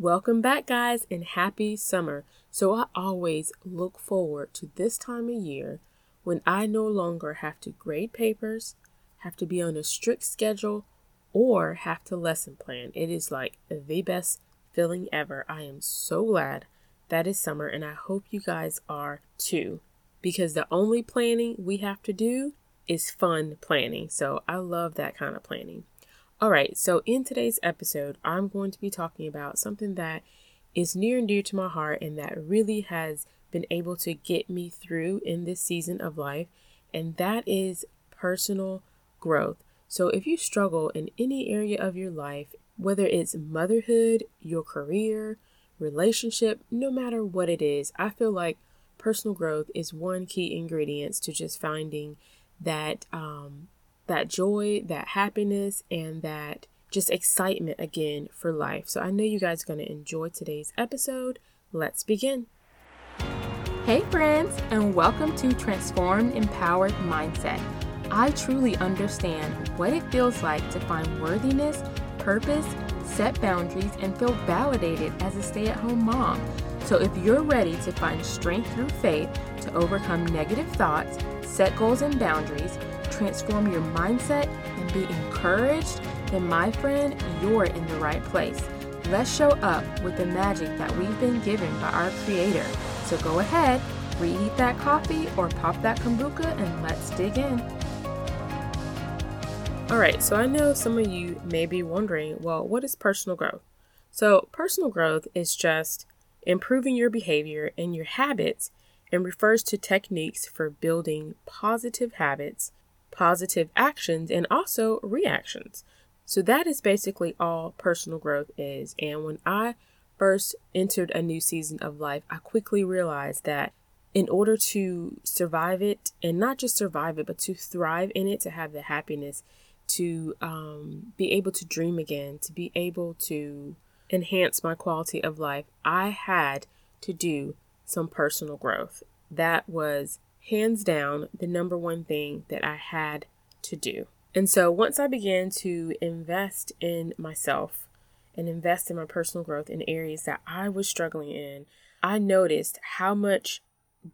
Welcome back, guys, and happy summer. So, I always look forward to this time of year when I no longer have to grade papers, have to be on a strict schedule, or have to lesson plan. It is like the best feeling ever. I am so glad that is summer, and I hope you guys are too, because the only planning we have to do is fun planning. So, I love that kind of planning. All right, so in today's episode, I'm going to be talking about something that is near and dear to my heart and that really has been able to get me through in this season of life, and that is personal growth. So, if you struggle in any area of your life, whether it's motherhood, your career, relationship, no matter what it is, I feel like personal growth is one key ingredient to just finding that um, that joy, that happiness, and that just excitement again for life. So I know you guys are going to enjoy today's episode. Let's begin. Hey, friends, and welcome to Transformed Empowered Mindset. I truly understand what it feels like to find worthiness, purpose, set boundaries, and feel validated as a stay at home mom. So, if you're ready to find strength through faith to overcome negative thoughts, set goals and boundaries, transform your mindset and be encouraged, then my friend, you're in the right place. Let's show up with the magic that we've been given by our Creator. So go ahead, reheat that coffee or pop that kombucha and let's dig in. All right, so I know some of you may be wondering well, what is personal growth? So, personal growth is just improving your behavior and your habits and refers to techniques for building positive habits positive actions and also reactions. So that is basically all personal growth is. And when I first entered a new season of life, I quickly realized that in order to survive it and not just survive it, but to thrive in it, to have the happiness, to um, be able to dream again, to be able to enhance my quality of life, I had to do some personal growth. That was hands down the number one thing that I had to do. And so once I began to invest in myself and invest in my personal growth in areas that I was struggling in, I noticed how much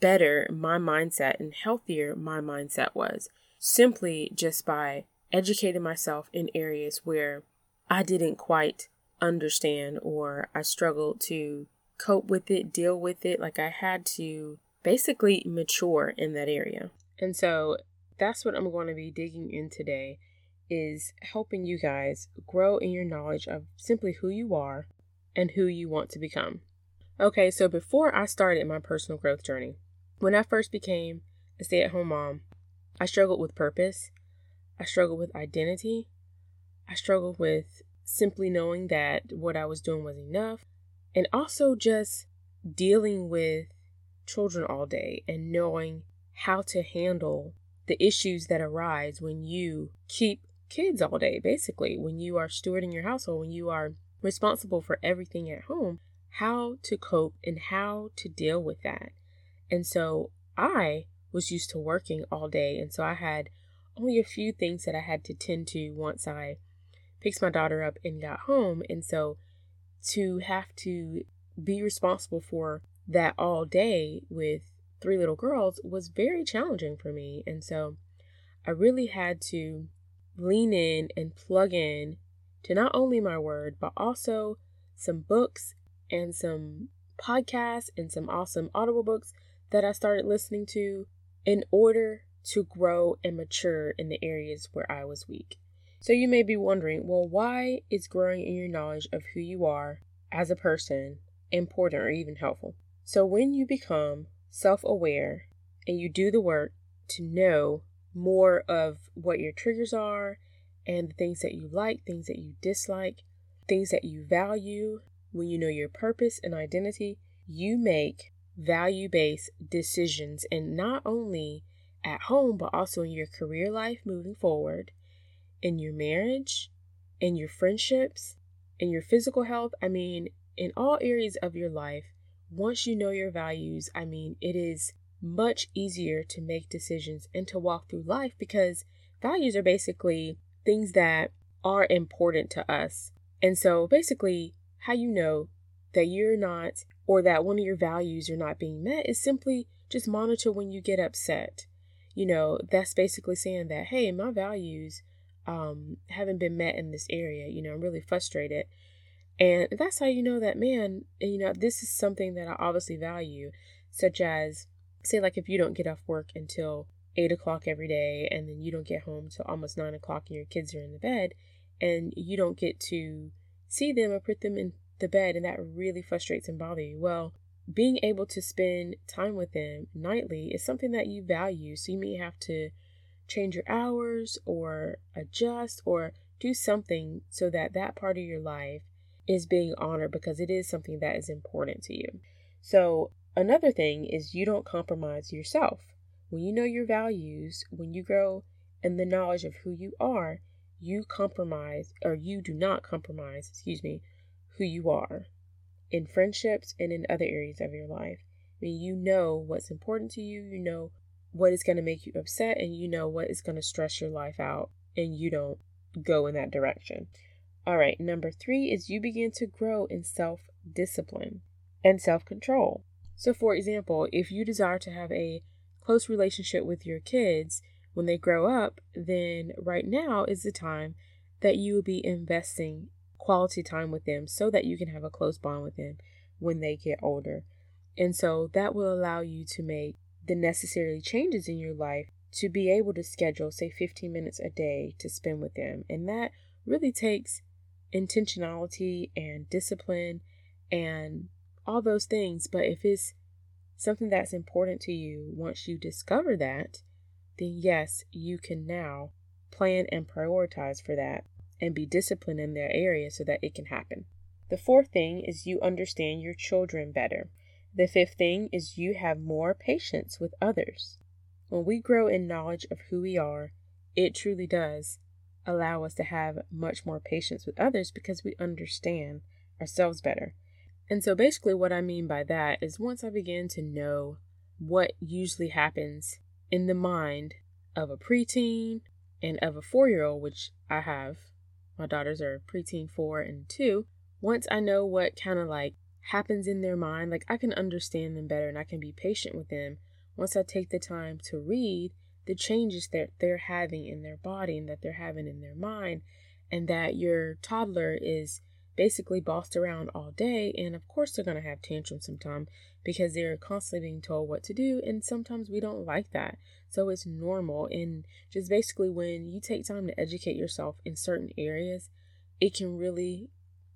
better my mindset and healthier my mindset was simply just by educating myself in areas where I didn't quite understand or I struggled to cope with it, deal with it. Like I had to basically mature in that area. And so that's what I'm going to be digging in today is helping you guys grow in your knowledge of simply who you are and who you want to become. Okay, so before I started my personal growth journey, when I first became a stay at home mom, I struggled with purpose. I struggled with identity. I struggled with simply knowing that what I was doing was enough. And also just dealing with children all day and knowing how to handle the issues that arise when you keep kids all day, basically, when you are stewarding your household, when you are responsible for everything at home, how to cope and how to deal with that. And so I was used to working all day, and so I had only a few things that I had to tend to once I picked my daughter up and got home. And so to have to be responsible for that all day with three little girls was very challenging for me. And so I really had to lean in and plug in to not only my word, but also some books and some podcasts and some awesome audible books that I started listening to in order to grow and mature in the areas where I was weak. So you may be wondering, well, why is growing in your knowledge of who you are as a person important or even helpful? So when you become self aware and you do the work to know more of what your triggers are and the things that you like, things that you dislike, things that you value, when you know your purpose and identity, you make value based decisions and not only at home, but also in your career life moving forward, in your marriage, in your friendships, in your physical health. I mean, in all areas of your life, once you know your values, I mean, it is much easier to make decisions and to walk through life because values are basically things that are important to us. And so, basically, how you know that you're not, or that one of your values are not being met, is simply just monitor when you get upset. You know, that's basically saying that, hey, my values um, haven't been met in this area. You know, I'm really frustrated. And that's how you know that, man, you know, this is something that I obviously value, such as, say, like if you don't get off work until eight o'clock every day and then you don't get home till almost nine o'clock and your kids are in the bed and you don't get to see them or put them in the bed and that really frustrates and bothers you. Well, being able to spend time with them nightly is something that you value. So you may have to change your hours or adjust or do something so that that part of your life is being honored because it is something that is important to you. So, another thing is you don't compromise yourself. When you know your values, when you grow in the knowledge of who you are, you compromise or you do not compromise, excuse me, who you are in friendships and in other areas of your life. I mean, you know what's important to you, you know what is going to make you upset, and you know what is going to stress your life out, and you don't go in that direction. All right, number three is you begin to grow in self discipline and self control. So, for example, if you desire to have a close relationship with your kids when they grow up, then right now is the time that you will be investing quality time with them so that you can have a close bond with them when they get older. And so that will allow you to make the necessary changes in your life to be able to schedule, say, 15 minutes a day to spend with them. And that really takes intentionality and discipline and all those things. But if it's something that's important to you, once you discover that, then yes, you can now plan and prioritize for that and be disciplined in that area so that it can happen. The fourth thing is you understand your children better. The fifth thing is you have more patience with others. When we grow in knowledge of who we are, it truly does allow us to have much more patience with others because we understand ourselves better. And so, basically, what I mean by that is once I begin to know what usually happens in the mind of a preteen and of a four year old, which I have, my daughters are preteen four and two. Once I know what kind of like happens in their mind, like I can understand them better and I can be patient with them once I take the time to read the changes that they're having in their body and that they're having in their mind, and that your toddler is basically bossed around all day. And of course, they're going to have tantrums sometimes because they're constantly being told what to do, and sometimes we don't like that. So it's normal. And just basically, when you take time to educate yourself in certain areas, it can really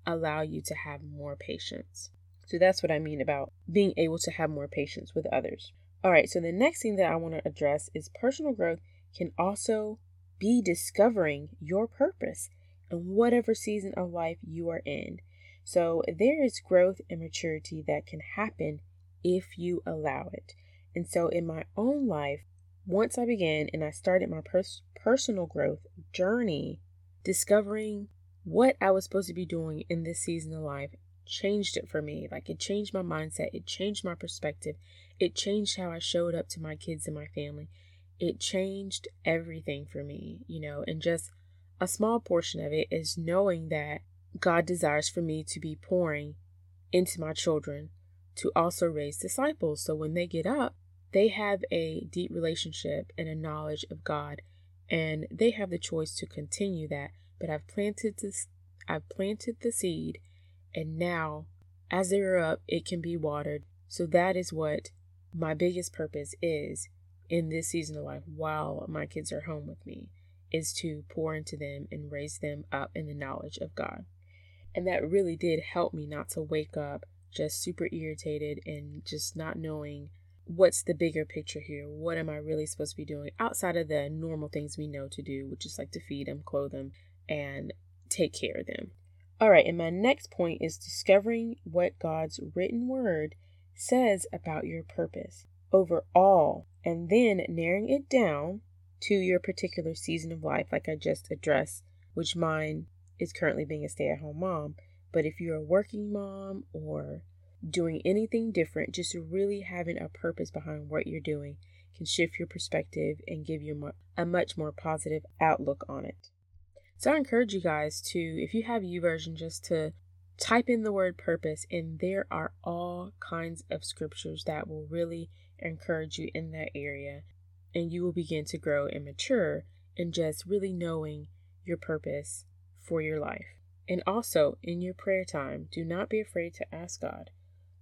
allow you to have more patience. So that's what I mean about being able to have more patience with others. All right, so the next thing that I want to address is personal growth can also be discovering your purpose in whatever season of life you are in. So there is growth and maturity that can happen if you allow it. And so in my own life, once I began and I started my pers- personal growth journey, discovering what I was supposed to be doing in this season of life changed it for me. Like it changed my mindset, it changed my perspective, it changed how I showed up to my kids and my family. It changed everything for me, you know, and just a small portion of it is knowing that God desires for me to be pouring into my children to also raise disciples. So when they get up, they have a deep relationship and a knowledge of God, and they have the choice to continue that. But I've planted this, I've planted the seed and now, as they are up, it can be watered. So that is what my biggest purpose is in this season of life while my kids are home with me is to pour into them and raise them up in the knowledge of God. And that really did help me not to wake up just super irritated and just not knowing what's the bigger picture here. What am I really supposed to be doing outside of the normal things we know to do, which is like to feed them, clothe them, and take care of them. All right, and my next point is discovering what God's written word says about your purpose overall, and then narrowing it down to your particular season of life, like I just addressed, which mine is currently being a stay at home mom. But if you're a working mom or doing anything different, just really having a purpose behind what you're doing can shift your perspective and give you a much more positive outlook on it. So I encourage you guys to, if you have YouVersion, just to type in the word purpose, and there are all kinds of scriptures that will really encourage you in that area. And you will begin to grow and mature in just really knowing your purpose for your life. And also, in your prayer time, do not be afraid to ask God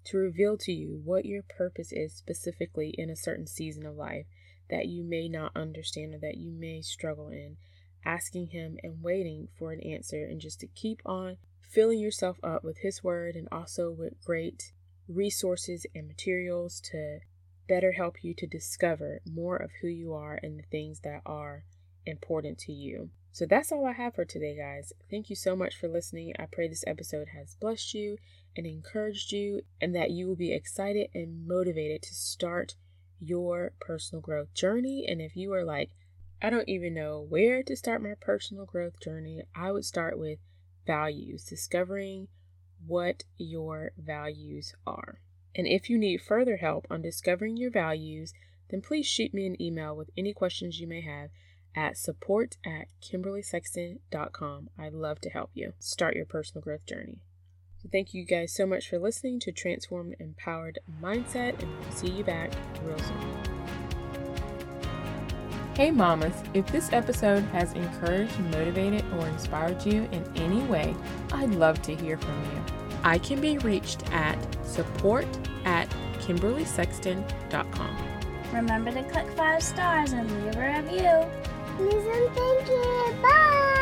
to reveal to you what your purpose is specifically in a certain season of life that you may not understand or that you may struggle in. Asking Him and waiting for an answer, and just to keep on filling yourself up with His Word and also with great resources and materials to better help you to discover more of who you are and the things that are important to you. So that's all I have for today, guys. Thank you so much for listening. I pray this episode has blessed you and encouraged you, and that you will be excited and motivated to start your personal growth journey. And if you are like, I don't even know where to start my personal growth journey, I would start with values, discovering what your values are. And if you need further help on discovering your values, then please shoot me an email with any questions you may have at support at kimberlysexton.com. I'd love to help you start your personal growth journey. So thank you guys so much for listening to Transformed Empowered Mindset, and we'll see you back real soon. Hey mamas, if this episode has encouraged, motivated, or inspired you in any way, I'd love to hear from you. I can be reached at support at kimberlysexton.com. Remember to click five stars and leave a review. Please and thank you. Bye.